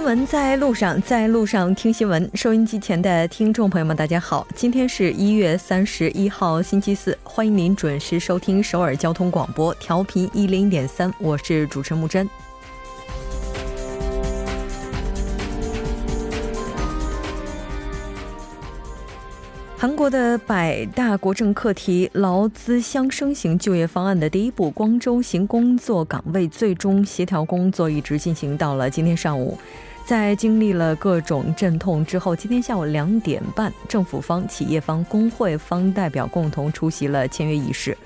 新闻在路上，在路上听新闻。收音机前的听众朋友们，大家好，今天是一月三十一号，星期四，欢迎您准时收听首尔交通广播，调频一零点三，我是主持人木真。韩国的百大国政课题劳资相生型就业方案的第一步光州型工作岗位最终协调工作一直进行到了今天上午，在经历了各种阵痛之后，今天下午两点半，政府方、企业方、工会方代表共同出席了签约仪式。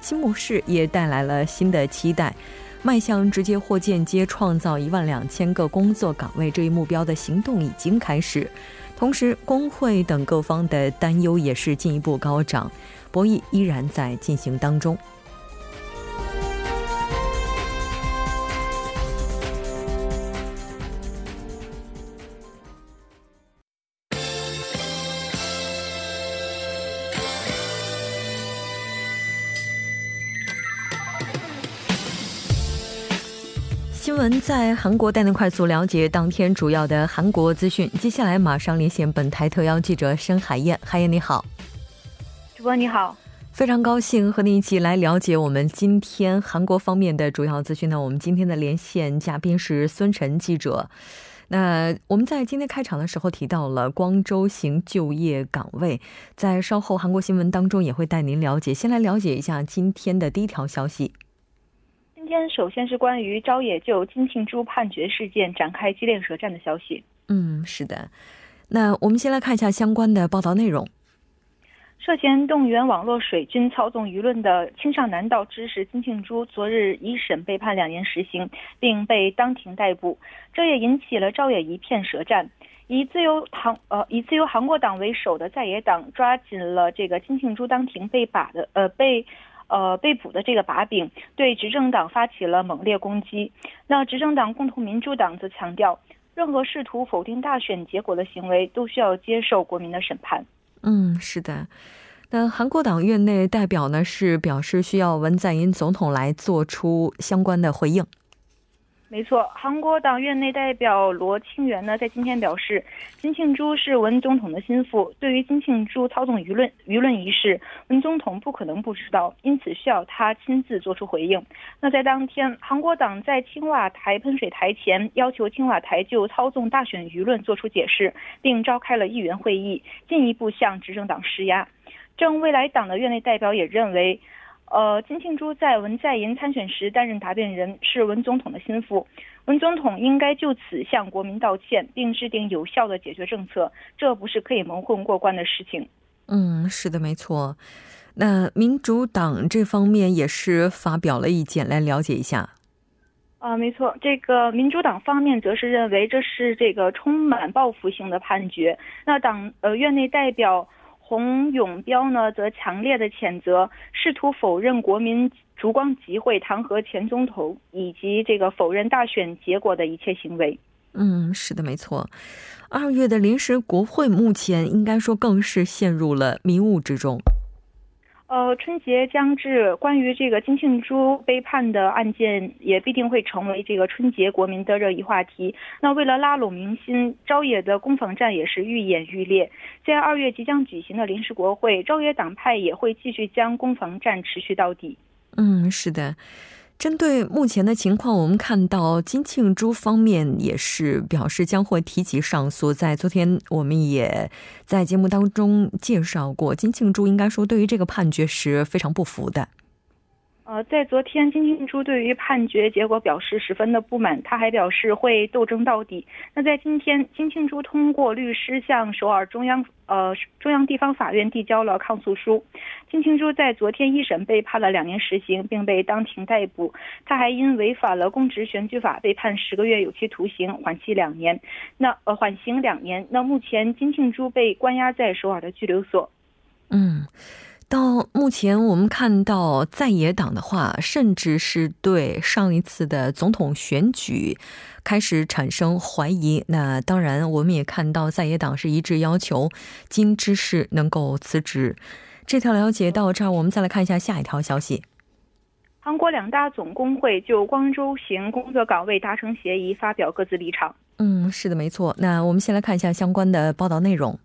新模式也带来了新的期待，迈向直接或间接创造一万两千个工作岗位这一目标的行动已经开始。同时，工会等各方的担忧也是进一步高涨，博弈依然在进行当中。在韩国带您快速了解当天主要的韩国资讯。接下来马上连线本台特邀记者申海燕，海燕你好，主播你好，非常高兴和您一起来了解我们今天韩国方面的主要资讯呢。我们今天的连线嘉宾是孙晨记者。那我们在今天开场的时候提到了光州型就业岗位，在稍后韩国新闻当中也会带您了解。先来了解一下今天的第一条消息。首先是关于朝野就金庆珠判决事件展开激烈舌战的消息。嗯，是的。那我们先来看一下相关的报道内容。涉嫌动员网络水军操纵舆论的青少南道知识金庆珠，昨日一审被判两年实刑，并被当庭逮捕，这也引起了朝野一片舌战。以自由韩呃以自由韩国党为首的在野党抓紧了这个金庆珠当庭被把的呃被。呃，被捕的这个把柄对执政党发起了猛烈攻击。那执政党共同民主党则强调，任何试图否定大选结果的行为都需要接受国民的审判。嗯，是的。那韩国党院内代表呢是表示需要文在寅总统来做出相关的回应。没错，韩国党院内代表罗清源呢，在今天表示，金庆珠是文总统的心腹，对于金庆珠操纵舆论舆论一事，文总统不可能不知道，因此需要他亲自做出回应。那在当天，韩国党在青瓦台喷水台前要求青瓦台就操纵大选舆论做出解释，并召开了议员会议，进一步向执政党施压。正未来党的院内代表也认为。呃，金庆洙在文在寅参选时担任答辩人，是文总统的心腹。文总统应该就此向国民道歉，并制定有效的解决政策，这不是可以蒙混过关的事情。嗯，是的，没错。那民主党这方面也是发表了意见，来了解一下。啊，没错，这个民主党方面则是认为这是这个充满报复性的判决。那党呃院内代表。洪永标呢，则强烈的谴责试图否认国民烛光集会弹劾前总统以及这个否认大选结果的一切行为。嗯，是的，没错。二月的临时国会目前应该说更是陷入了迷雾之中。呃，春节将至，关于这个金庆珠被判的案件，也必定会成为这个春节国民的热议话题。那为了拉拢民心，朝野的攻防战也是愈演愈烈。在二月即将举行的临时国会，朝野党派也会继续将攻防战持续到底。嗯，是的。针对目前的情况，我们看到金庆珠方面也是表示将会提起上诉。在昨天，我们也在节目当中介绍过，金庆珠应该说对于这个判决是非常不服的。呃，在昨天，金庆珠对于判决结果表示十分的不满，他还表示会斗争到底。那在今天，金庆珠通过律师向首尔中央呃中央地方法院递交了抗诉书。金庆珠在昨天一审被判了两年实刑，并被当庭逮捕。他还因违反了公职选举法被判十个月有期徒刑，缓期两年。那呃缓刑两年。那目前金庆珠被关押在首尔的拘留所。嗯。到目前，我们看到在野党的话，甚至是对上一次的总统选举开始产生怀疑。那当然，我们也看到在野党是一致要求金知识能够辞职。这条了解到这儿，我们再来看一下下一条消息。韩国两大总工会就光州行工作岗位达成协议，发表各自立场。嗯，是的，没错。那我们先来看一下相关的报道内容。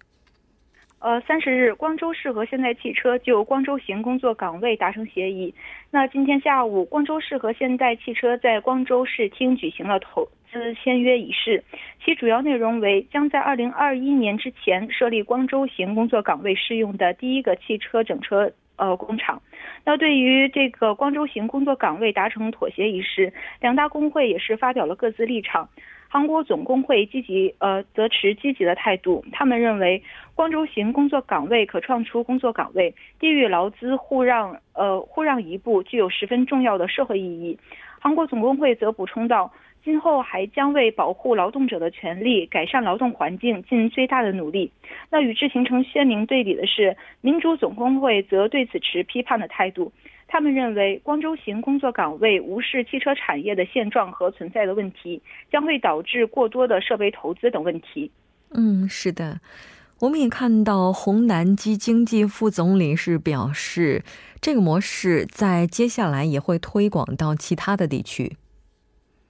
呃，三十日，光州市和现代汽车就光州型工作岗位达成协议。那今天下午，光州市和现代汽车在光州市厅举行了投资签约仪式，其主要内容为将在二零二一年之前设立光州型工作岗位适用的第一个汽车整车呃工厂。那对于这个光州型工作岗位达成妥协一事，两大工会也是发表了各自立场。韩国总工会积极呃则持积极的态度，他们认为光州型工作岗位可创出工作岗位，地域劳资互让呃互让一步，具有十分重要的社会意义。韩国总工会则补充道，今后还将为保护劳动者的权利、改善劳动环境尽最大的努力。那与之形成鲜明对比的是，民主总工会则对此持批判的态度。他们认为，光州型工作岗位无视汽车产业的现状和存在的问题，将会导致过多的设备投资等问题。嗯，是的，我们也看到红南基经济副总理是表示，这个模式在接下来也会推广到其他的地区。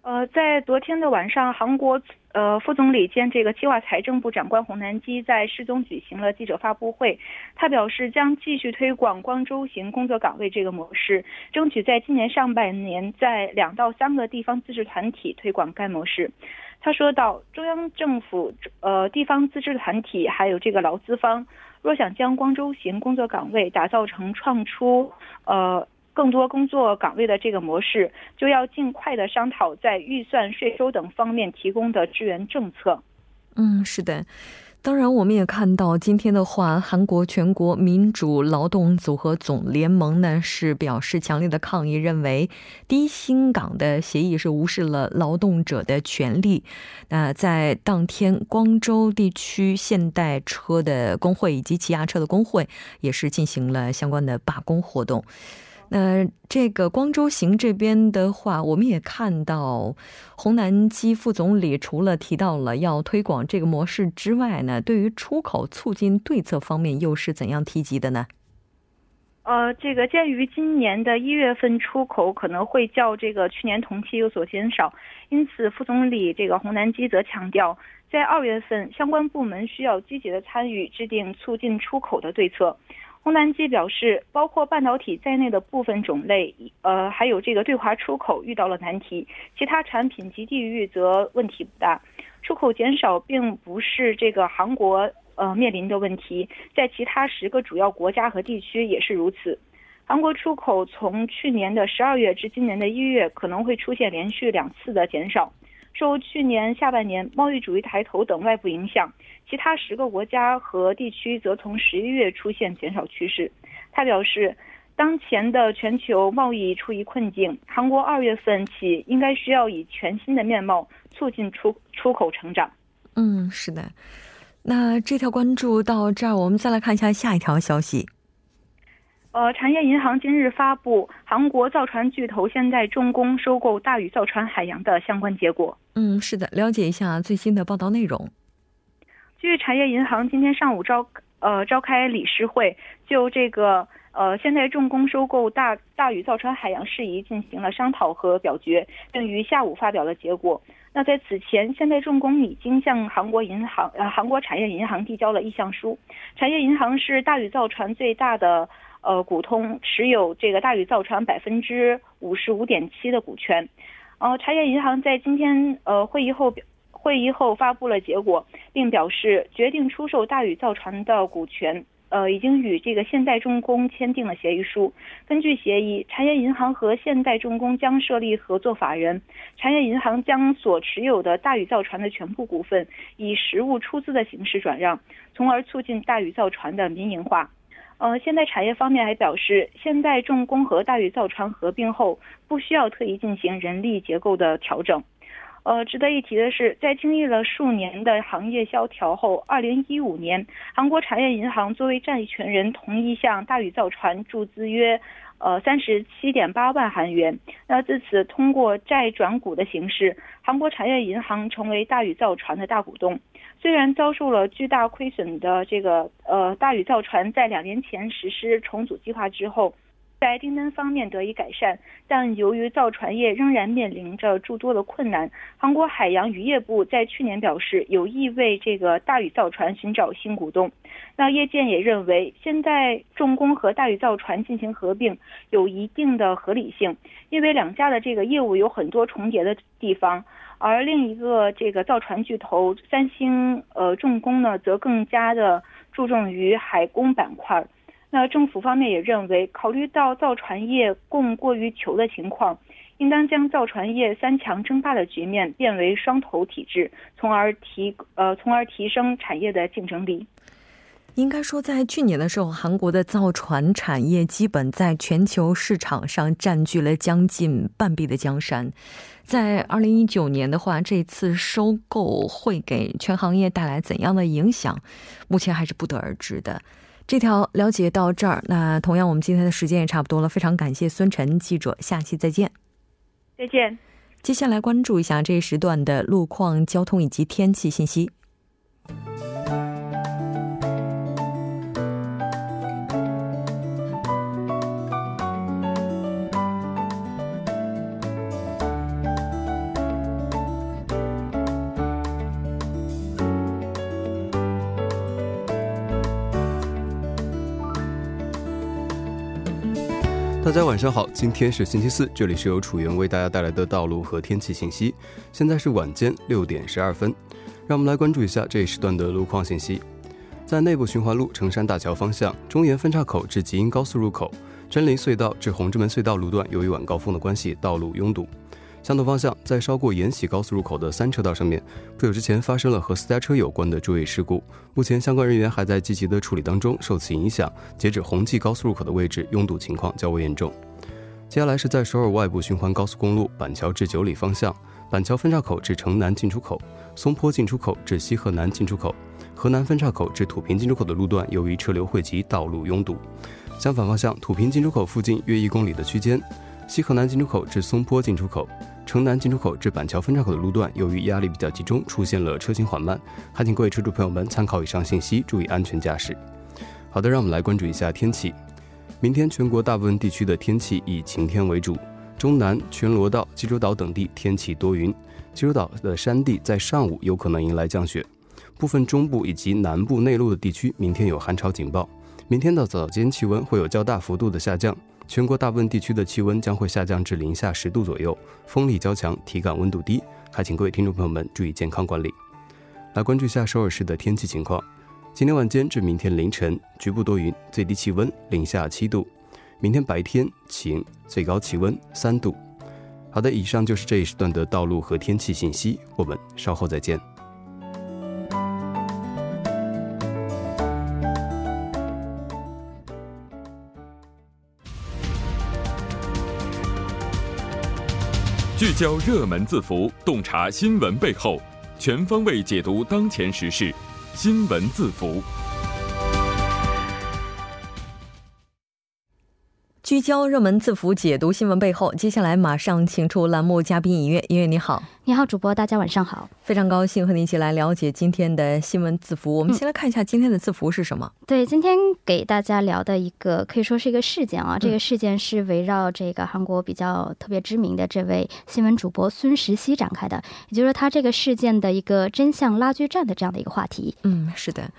呃，在昨天的晚上，韩国呃副总理兼这个计划财政部长官洪南基在市中举行了记者发布会。他表示将继续推广光州型工作岗位这个模式，争取在今年上半年在两到三个地方自治团体推广该模式。他说到，中央政府、呃地方自治团体还有这个劳资方，若想将光州型工作岗位打造成创出呃。更多工作岗位的这个模式，就要尽快的商讨在预算、税收等方面提供的支援政策。嗯，是的。当然，我们也看到今天的话，韩国全国民主劳动组合总联盟呢是表示强烈的抗议，认为低薪岗的协议是无视了劳动者的权利。那在当天，光州地区现代车的工会以及起亚车的工会也是进行了相关的罢工活动。那这个光州行这边的话，我们也看到洪南基副总理除了提到了要推广这个模式之外呢，对于出口促进对策方面又是怎样提及的呢？呃，这个鉴于今年的一月份出口可能会较这个去年同期有所减少，因此副总理这个洪南基则强调，在二月份相关部门需要积极的参与制定促进出口的对策。洪南基表示，包括半导体在内的部分种类，呃，还有这个对华出口遇到了难题，其他产品及地域则问题不大。出口减少并不是这个韩国呃面临的问题，在其他十个主要国家和地区也是如此。韩国出口从去年的十二月至今年的一月，可能会出现连续两次的减少。受去年下半年贸易主义抬头等外部影响，其他十个国家和地区则从十一月出现减少趋势。他表示，当前的全球贸易处于困境，韩国二月份起应该需要以全新的面貌促进出出口成长。嗯，是的。那这条关注到这儿，我们再来看一下下一条消息。呃，产业银行今日发布韩国造船巨头现代重工收购大宇造船海洋的相关结果。嗯，是的，了解一下最新的报道内容。据产业银行今天上午召呃召开理事会，就这个呃现代重工收购大大宇造船海洋事宜进行了商讨和表决，并于下午发表了结果。那在此前，现代重工已经向韩国银行呃韩国产业银行递交了意向书。产业银行是大宇造船最大的。呃，股通持有这个大宇造船百分之五十五点七的股权。呃，产业银行在今天呃会议后会议后发布了结果，并表示决定出售大宇造船的股权。呃，已经与这个现代重工签订了协议书。根据协议，产业银行和现代重工将设立合作法人，产业银行将所持有的大宇造船的全部股份以实物出资的形式转让，从而促进大宇造船的民营化。呃，现代产业方面还表示，现代重工和大宇造船合并后，不需要特意进行人力结构的调整。呃，值得一提的是，在经历了数年的行业萧条后，二零一五年，韩国产业银行作为债权人，同意向大宇造船注资约。呃，三十七点八万韩元。那自此通过债转股的形式，韩国产业银行成为大宇造船的大股东。虽然遭受了巨大亏损的这个呃大宇造船，在两年前实施重组计划之后，在订单方面得以改善，但由于造船业仍然面临着诸多的困难，韩国海洋渔业部在去年表示有意为这个大宇造船寻找新股东。那业界也认为，现在重工和大宇造船进行合并有一定的合理性，因为两家的这个业务有很多重叠的地方，而另一个这个造船巨头三星呃重工呢，则更加的注重于海工板块。那政府方面也认为，考虑到造船业供过于求的情况，应当将造船业三强争霸的局面变为双头体制，从而提呃从而提升产业的竞争力。应该说，在去年的时候，韩国的造船产业基本在全球市场上占据了将近半壁的江山。在二零一九年的话，这次收购会给全行业带来怎样的影响，目前还是不得而知的。这条了解到这儿，那同样我们今天的时间也差不多了，非常感谢孙晨记者，下期再见。再见。接下来关注一下这一时段的路况、交通以及天气信息。大家晚上好，今天是星期四，这里是由楚源为大家带来的道路和天气信息。现在是晚间六点十二分，让我们来关注一下这一时段的路况信息。在内部循环路成山大桥方向，中原分岔口至吉英高速入口、真林隧道至红之门隧道路段，由于晚高峰的关系，道路拥堵。相同方向，在稍过延禧高速入口的三车道上面，不久之前发生了和私家车有关的追尾事故，目前相关人员还在积极的处理当中。受此影响，截止红际高速入口的位置拥堵情况较为严重。接下来是在首尔外部循环高速公路板桥至九里方向，板桥分岔口至城南进出口、松坡进出口至西河南进出口、河南分岔口至土平进出口的路段，由于车流汇集，道路拥堵。相反方向，土平进出口附近约一公里的区间，西河南进出口至松坡进出口。城南进出口至板桥分岔口的路段，由于压力比较集中，出现了车行缓慢，还请各位车主朋友们参考以上信息，注意安全驾驶。好的，让我们来关注一下天气。明天全国大部分地区的天气以晴天为主，中南、全罗道、济州岛等地天气多云，济州岛的山地在上午有可能迎来降雪，部分中部以及南部内陆的地区明天有寒潮警报。明天的早间气温会有较大幅度的下降。全国大部分地区的气温将会下降至零下十度左右，风力较强，体感温度低，还请各位听众朋友们注意健康管理。来关注一下首尔市的天气情况：今天晚间至明天凌晨，局部多云，最低气温零下七度；明天白天晴，最高气温三度。好的，以上就是这一时段的道路和天气信息，我们稍后再见。聚焦热门字符，洞察新闻背后，全方位解读当前时事。新闻字符，聚焦热门字符，解读新闻背后。接下来马上请出栏目嘉宾音乐，音乐你好。你好，主播，大家晚上好，非常高兴和你一起来了解今天的新闻字符。我们先来看一下今天的字符是什么。对，今天给大家聊的一个可以说是一个事件啊，这个事件是围绕这个韩国比较特别知名的这位新闻主播孙石熙展开的，也就是说他这个事件的一个真相拉锯战的这样的一个话题。嗯，是的。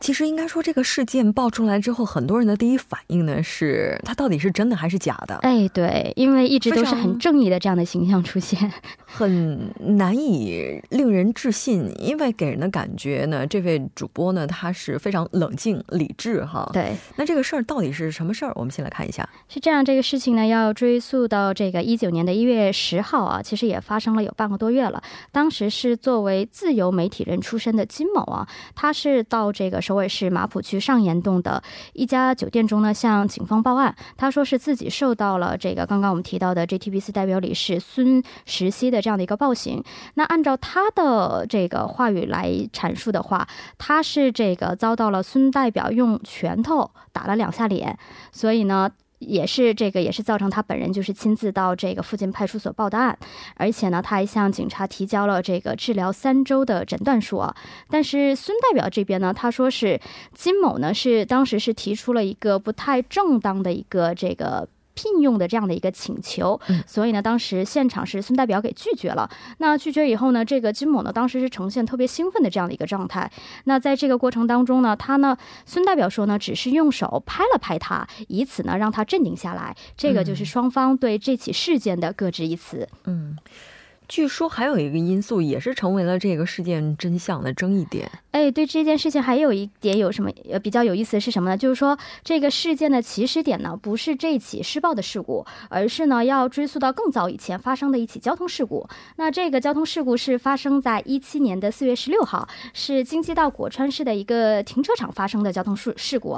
其实应该说，这个事件爆出来之后，很多人的第一反应呢是，它到底是真的还是假的？哎，对，因为一直都是很正义的这样的形象出现，很难以令人置信。因为给人的感觉呢，这位主播呢，他是非常冷静理智哈。对，那这个事儿到底是什么事儿？我们先来看一下。是这样，这个事情呢，要追溯到这个一九年的一月十号啊，其实也发生了有半个多月了。当时是作为自由媒体人出身的金某啊，他是到这个。首尔市马浦区上岩洞的一家酒店中呢，向警方报案。他说是自己受到了这个刚刚我们提到的 JTBC 代表理事孙石熙的这样的一个暴行。那按照他的这个话语来阐述的话，他是这个遭到了孙代表用拳头打了两下脸，所以呢。也是这个也是造成他本人就是亲自到这个附近派出所报的案，而且呢，他还向警察提交了这个治疗三周的诊断书啊。但是孙代表这边呢，他说是金某呢是当时是提出了一个不太正当的一个这个。聘用的这样的一个请求，所以呢，当时现场是孙代表给拒绝了。那拒绝以后呢，这个金某呢，当时是呈现特别兴奋的这样的一个状态。那在这个过程当中呢，他呢，孙代表说呢，只是用手拍了拍他，以此呢让他镇定下来。这个就是双方对这起事件的各执一词。嗯。据说还有一个因素，也是成为了这个事件真相的争议点。哎，对这件事情还有一点有什么呃比较有意思的是什么呢？就是说这个事件的起始点呢，不是这起施暴的事故，而是呢要追溯到更早以前发生的一起交通事故。那这个交通事故是发生在一七年的四月十六号，是京畿道果川市的一个停车场发生的交通事事故。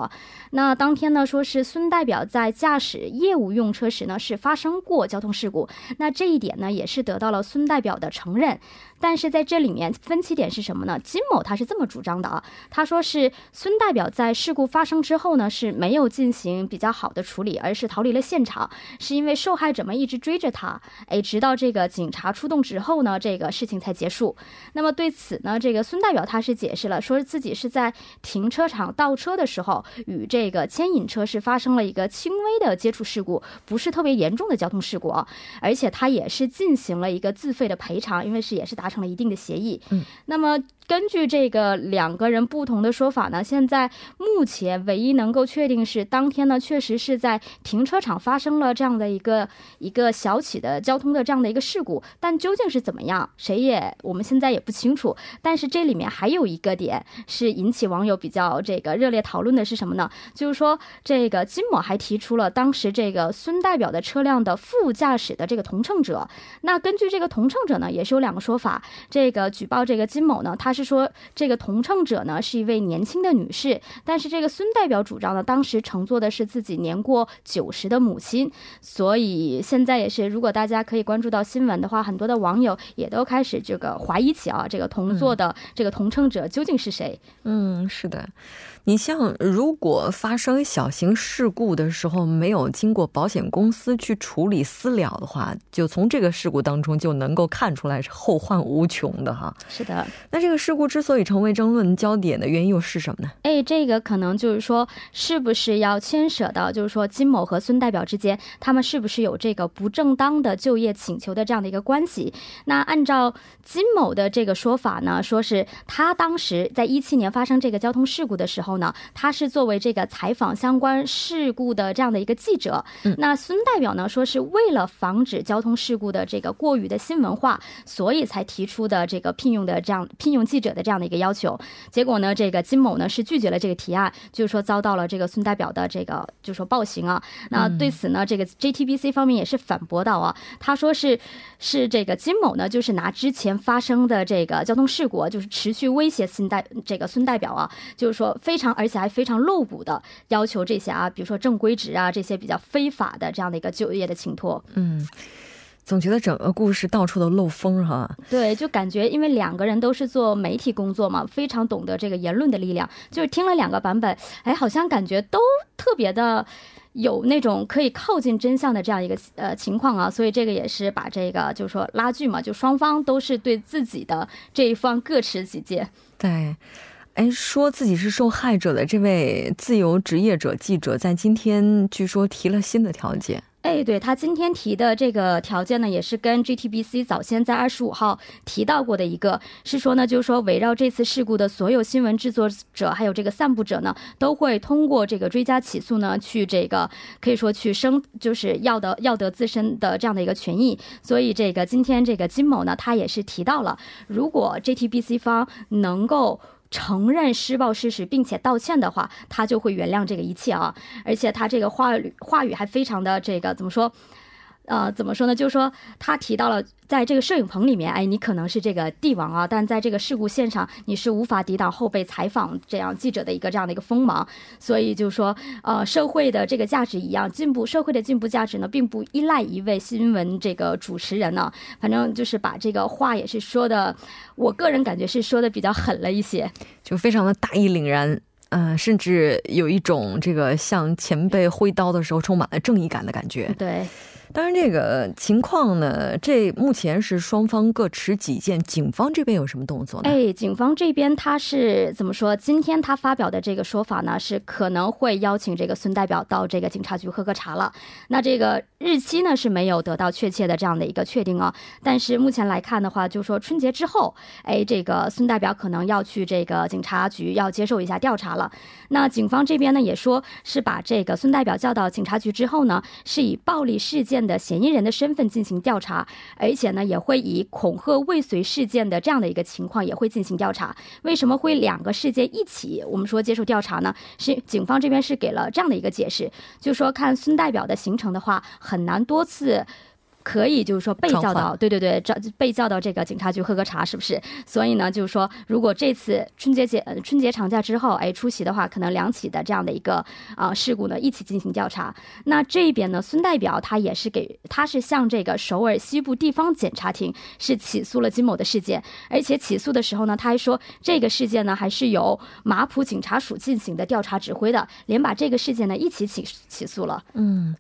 那当天呢，说是孙代表在驾驶业务用车时呢，是发生过交通事故。那这一点呢，也是得到了孙代表的承认。但是在这里面分歧点是什么呢？金某他是这么主张的啊，他说是孙代表在事故发生之后呢，是没有进行比较好的处理，而是逃离了现场，是因为受害者们一直追着他，哎，直到这个警察出动之后呢，这个事情才结束。那么对此呢，这个孙代表他是解释了，说自己是在停车场倒车的时候，与这个牵引车是发生了一个轻微的接触事故，不是特别严重的交通事故啊，而且他也是进行了一个自费的赔偿，因为是也是达。成了一定的协议，嗯，那么。根据这个两个人不同的说法呢，现在目前唯一能够确定是当天呢，确实是在停车场发生了这样的一个一个小起的交通的这样的一个事故，但究竟是怎么样，谁也我们现在也不清楚。但是这里面还有一个点是引起网友比较这个热烈讨论的是什么呢？就是说这个金某还提出了当时这个孙代表的车辆的副驾驶的这个同乘者。那根据这个同乘者呢，也是有两个说法。这个举报这个金某呢，他。是说这个同乘者呢是一位年轻的女士，但是这个孙代表主张呢，当时乘坐的是自己年过九十的母亲，所以现在也是，如果大家可以关注到新闻的话，很多的网友也都开始这个怀疑起啊，这个同坐的这个同乘者究竟是谁？嗯，是的。你像，如果发生小型事故的时候没有经过保险公司去处理私了的话，就从这个事故当中就能够看出来是后患无穷的哈。是的，那这个事故之所以成为争论焦点的原因又是什么呢？哎，这个可能就是说，是不是要牵扯到，就是说金某和孙代表之间，他们是不是有这个不正当的就业请求的这样的一个关系？那按照金某的这个说法呢，说是他当时在一七年发生这个交通事故的时候。呢，他是作为这个采访相关事故的这样的一个记者。那孙代表呢，说是为了防止交通事故的这个过于的新闻化，所以才提出的这个聘用的这样聘用记者的这样的一个要求。结果呢，这个金某呢是拒绝了这个提案，就是说遭到了这个孙代表的这个就是说暴行啊。那对此呢，这个 JTBC 方面也是反驳到啊，他说是是这个金某呢，就是拿之前发生的这个交通事故，就是持续威胁孙代这个孙代表啊，就是说非常。常而且还非常露骨的要求这些啊，比如说正规职啊，这些比较非法的这样的一个就业的请托。嗯，总觉得整个故事到处都漏风哈。对，就感觉因为两个人都是做媒体工作嘛，非常懂得这个言论的力量。就是听了两个版本，哎，好像感觉都特别的有那种可以靠近真相的这样一个呃情况啊。所以这个也是把这个就是说拉锯嘛，就双方都是对自己的这一方各持己见。对。哎，说自己是受害者的这位自由职业者记者，在今天据说提了新的条件。哎，对他今天提的这个条件呢，也是跟 GTBC 早先在二十五号提到过的一个，是说呢，就是说围绕这次事故的所有新闻制作者还有这个散布者呢，都会通过这个追加起诉呢，去这个可以说去生，就是要得要得自身的这样的一个权益。所以这个今天这个金某呢，他也是提到了，如果 GTBC 方能够。承认施暴事实，并且道歉的话，他就会原谅这个一切啊！而且他这个话语话语还非常的这个怎么说？呃，怎么说呢？就是说，他提到了，在这个摄影棚里面，哎，你可能是这个帝王啊，但在这个事故现场，你是无法抵挡后辈采访这样记者的一个这样的一个锋芒。所以，就是说，呃，社会的这个价值一样，进步社会的进步价值呢，并不依赖一位新闻这个主持人呢。反正就是把这个话也是说的，我个人感觉是说的比较狠了一些，就非常的大义凛然。嗯，甚至有一种这个向前辈挥刀的时候充满了正义感的感觉。对。当然，这个情况呢，这目前是双方各持己见。警方这边有什么动作呢？哎，警方这边他是怎么说？今天他发表的这个说法呢，是可能会邀请这个孙代表到这个警察局喝喝茶了。那这个日期呢是没有得到确切的这样的一个确定啊。但是目前来看的话，就说春节之后，哎，这个孙代表可能要去这个警察局要接受一下调查了。那警方这边呢也说是把这个孙代表叫到警察局之后呢，是以暴力事件。的嫌疑人的身份进行调查，而且呢，也会以恐吓未遂事件的这样的一个情况也会进行调查。为什么会两个事件一起？我们说接受调查呢？是警方这边是给了这样的一个解释，就说看孙代表的行程的话，很难多次。可以，就是说被叫到，对对对，叫被叫到这个警察局喝个茶，是不是？所以呢，就是说，如果这次春节节春节长假之后，哎，出席的话，可能两起的这样的一个啊事故呢，一起进行调查。那这边呢，孙代表他也是给，他是向这个首尔西部地方检察厅是起诉了金某的事件，而且起诉的时候呢，他还说这个事件呢还是由马浦警察署进行的调查指挥的，连把这个事件呢一起起起诉了。嗯。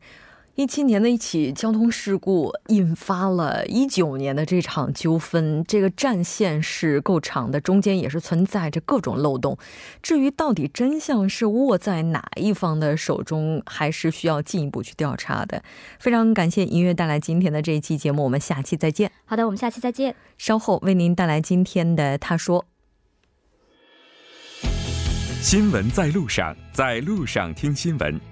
一七年的一起交通事故引发了一九年的这场纠纷，这个战线是够长的，中间也是存在着各种漏洞。至于到底真相是握在哪一方的手中，还是需要进一步去调查的。非常感谢音乐带来今天的这一期节目，我们下期再见。好的，我们下期再见。稍后为您带来今天的他说。新闻在路上，在路上听新闻。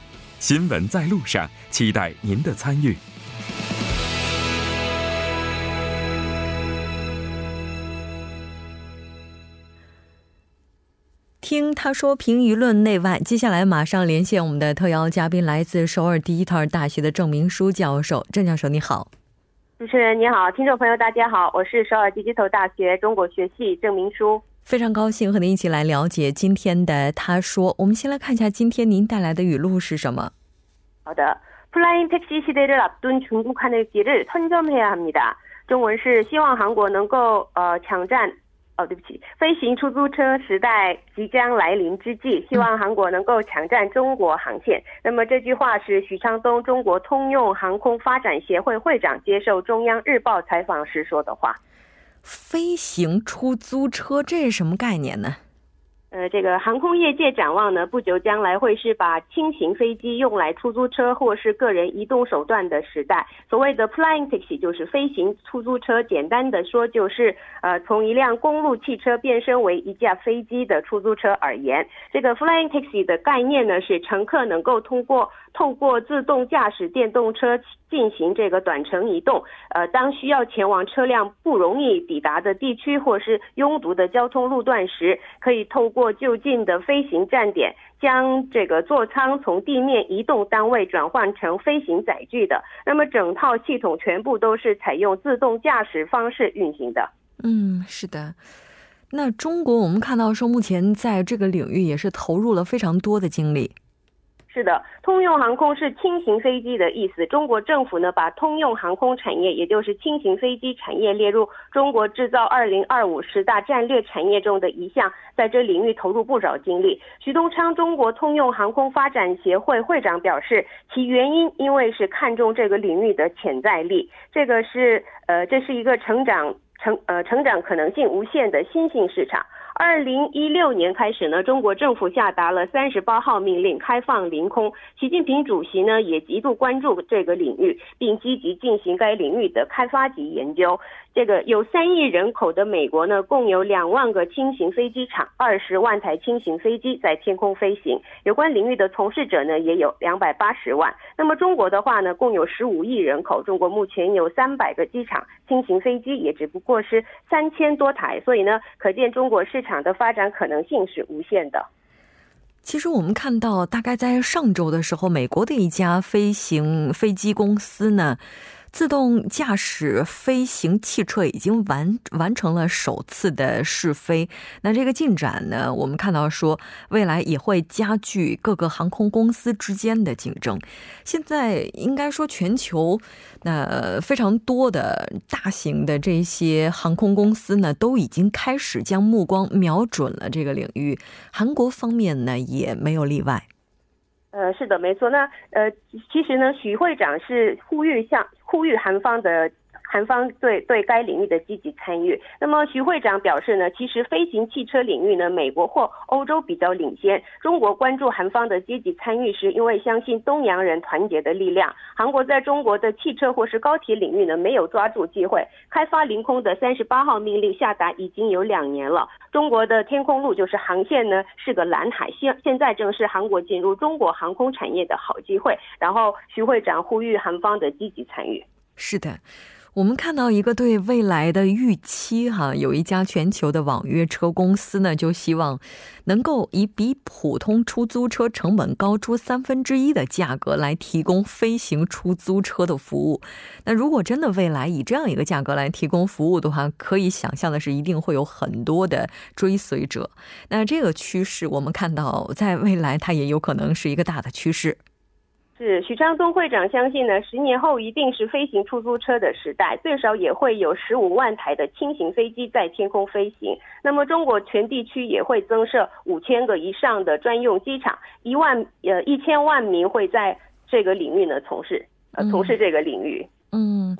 新闻在路上，期待您的参与。听他说评舆论内外，接下来马上连线我们的特邀嘉宾，来自首尔第一特尔大学的郑明书教授。郑教授，你好。主持人你好，听众朋友大家好，我是首尔第一特尔大学中国学系郑明书。非常高兴和您一起来了解今天的他说。我们先来看一下今天您带来的语录是什么。好的，플라잉택시시대를앞둔중국하늘길을선점해야합니 다。 中文是希望韩国能够呃抢占哦，对不起，飞行出租车时代即将来临之际，希望韩国能够抢占中国航线。那么这句话是许昌东中国通用航空发展协会会长接受中央日报采访时说的话。 飞行出租车，这是什么概念呢？呃，这个航空业界展望呢，不久将来会是把轻型飞机用来出租车或是个人移动手段的时代。所谓的 flying taxi 就是飞行出租车，简单的说就是呃，从一辆公路汽车变身为一架飞机的出租车而言。这个 flying taxi 的概念呢，是乘客能够通过透过自动驾驶电动车进行这个短程移动。呃，当需要前往车辆不容易抵达的地区或是拥堵的交通路段时，可以透过过就近的飞行站点，将这个座舱从地面移动单位转换成飞行载具的。那么整套系统全部都是采用自动驾驶方式运行的。嗯，是的。那中国我们看到说，目前在这个领域也是投入了非常多的精力。是的，通用航空是轻型飞机的意思。中国政府呢，把通用航空产业，也就是轻型飞机产业列入中国制造二零二五十大战略产业中的一项，在这领域投入不少精力。徐东昌中国通用航空发展协会会长表示，其原因因为是看重这个领域的潜在力，这个是呃，这是一个成长成呃成长可能性无限的新兴市场。二零一六年开始呢，中国政府下达了三十八号命令，开放临空。习近平主席呢也极度关注这个领域，并积极进行该领域的开发及研究。这个有三亿人口的美国呢，共有两万个轻型飞机场，二十万台轻型飞机在天空飞行。有关领域的从事者呢，也有两百八十万。那么中国的话呢，共有十五亿人口，中国目前有三百个机场，轻型飞机也只不过是三千多台。所以呢，可见中国市场的发展可能性是无限的。其实我们看到，大概在上周的时候，美国的一家飞行飞机公司呢。自动驾驶飞行汽车已经完完成了首次的试飞，那这个进展呢？我们看到说，未来也会加剧各个航空公司之间的竞争。现在应该说，全球那非常多的大型的这些航空公司呢，都已经开始将目光瞄准了这个领域。韩国方面呢，也没有例外。呃，是的，没错。那呃，其实呢，许会长是呼吁向呼吁韩方的。韩方对对该领域的积极参与。那么徐会长表示呢，其实飞行汽车领域呢，美国或欧洲比较领先。中国关注韩方的积极参与，是因为相信东洋人团结的力量。韩国在中国的汽车或是高铁领域呢，没有抓住机会。开发凌空的三十八号命令下达已经有两年了。中国的天空路就是航线呢，是个蓝海。现现在正是韩国进入中国航空产业的好机会。然后徐会长呼吁韩方的积极参与。是的。我们看到一个对未来的预期，哈，有一家全球的网约车公司呢，就希望能够以比普通出租车成本高出三分之一的价格来提供飞行出租车的服务。那如果真的未来以这样一个价格来提供服务的话，可以想象的是，一定会有很多的追随者。那这个趋势，我们看到在未来，它也有可能是一个大的趋势。是许昌东会长相信呢，十年后一定是飞行出租车的时代，最少也会有十五万台的轻型飞机在天空飞行。那么中国全地区也会增设五千个以上的专用机场，一万呃一千万名会在这个领域呢从事呃从事这个领域。嗯，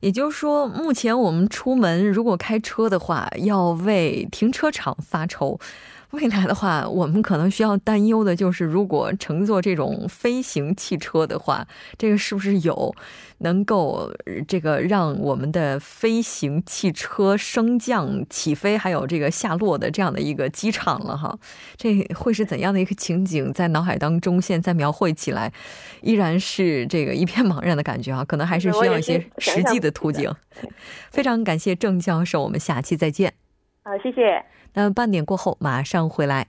也就是说，目前我们出门如果开车的话，要为停车场发愁。未来的话，我们可能需要担忧的就是，如果乘坐这种飞行汽车的话，这个是不是有能够这个让我们的飞行汽车升降、起飞，还有这个下落的这样的一个机场了哈？这会是怎样的一个情景？在脑海当中现在描绘起来，依然是这个一片茫然的感觉啊！可能还是需要一些实际的途径。非常感谢郑教授，我们下期再见。好，谢谢。那半点过后马上回来。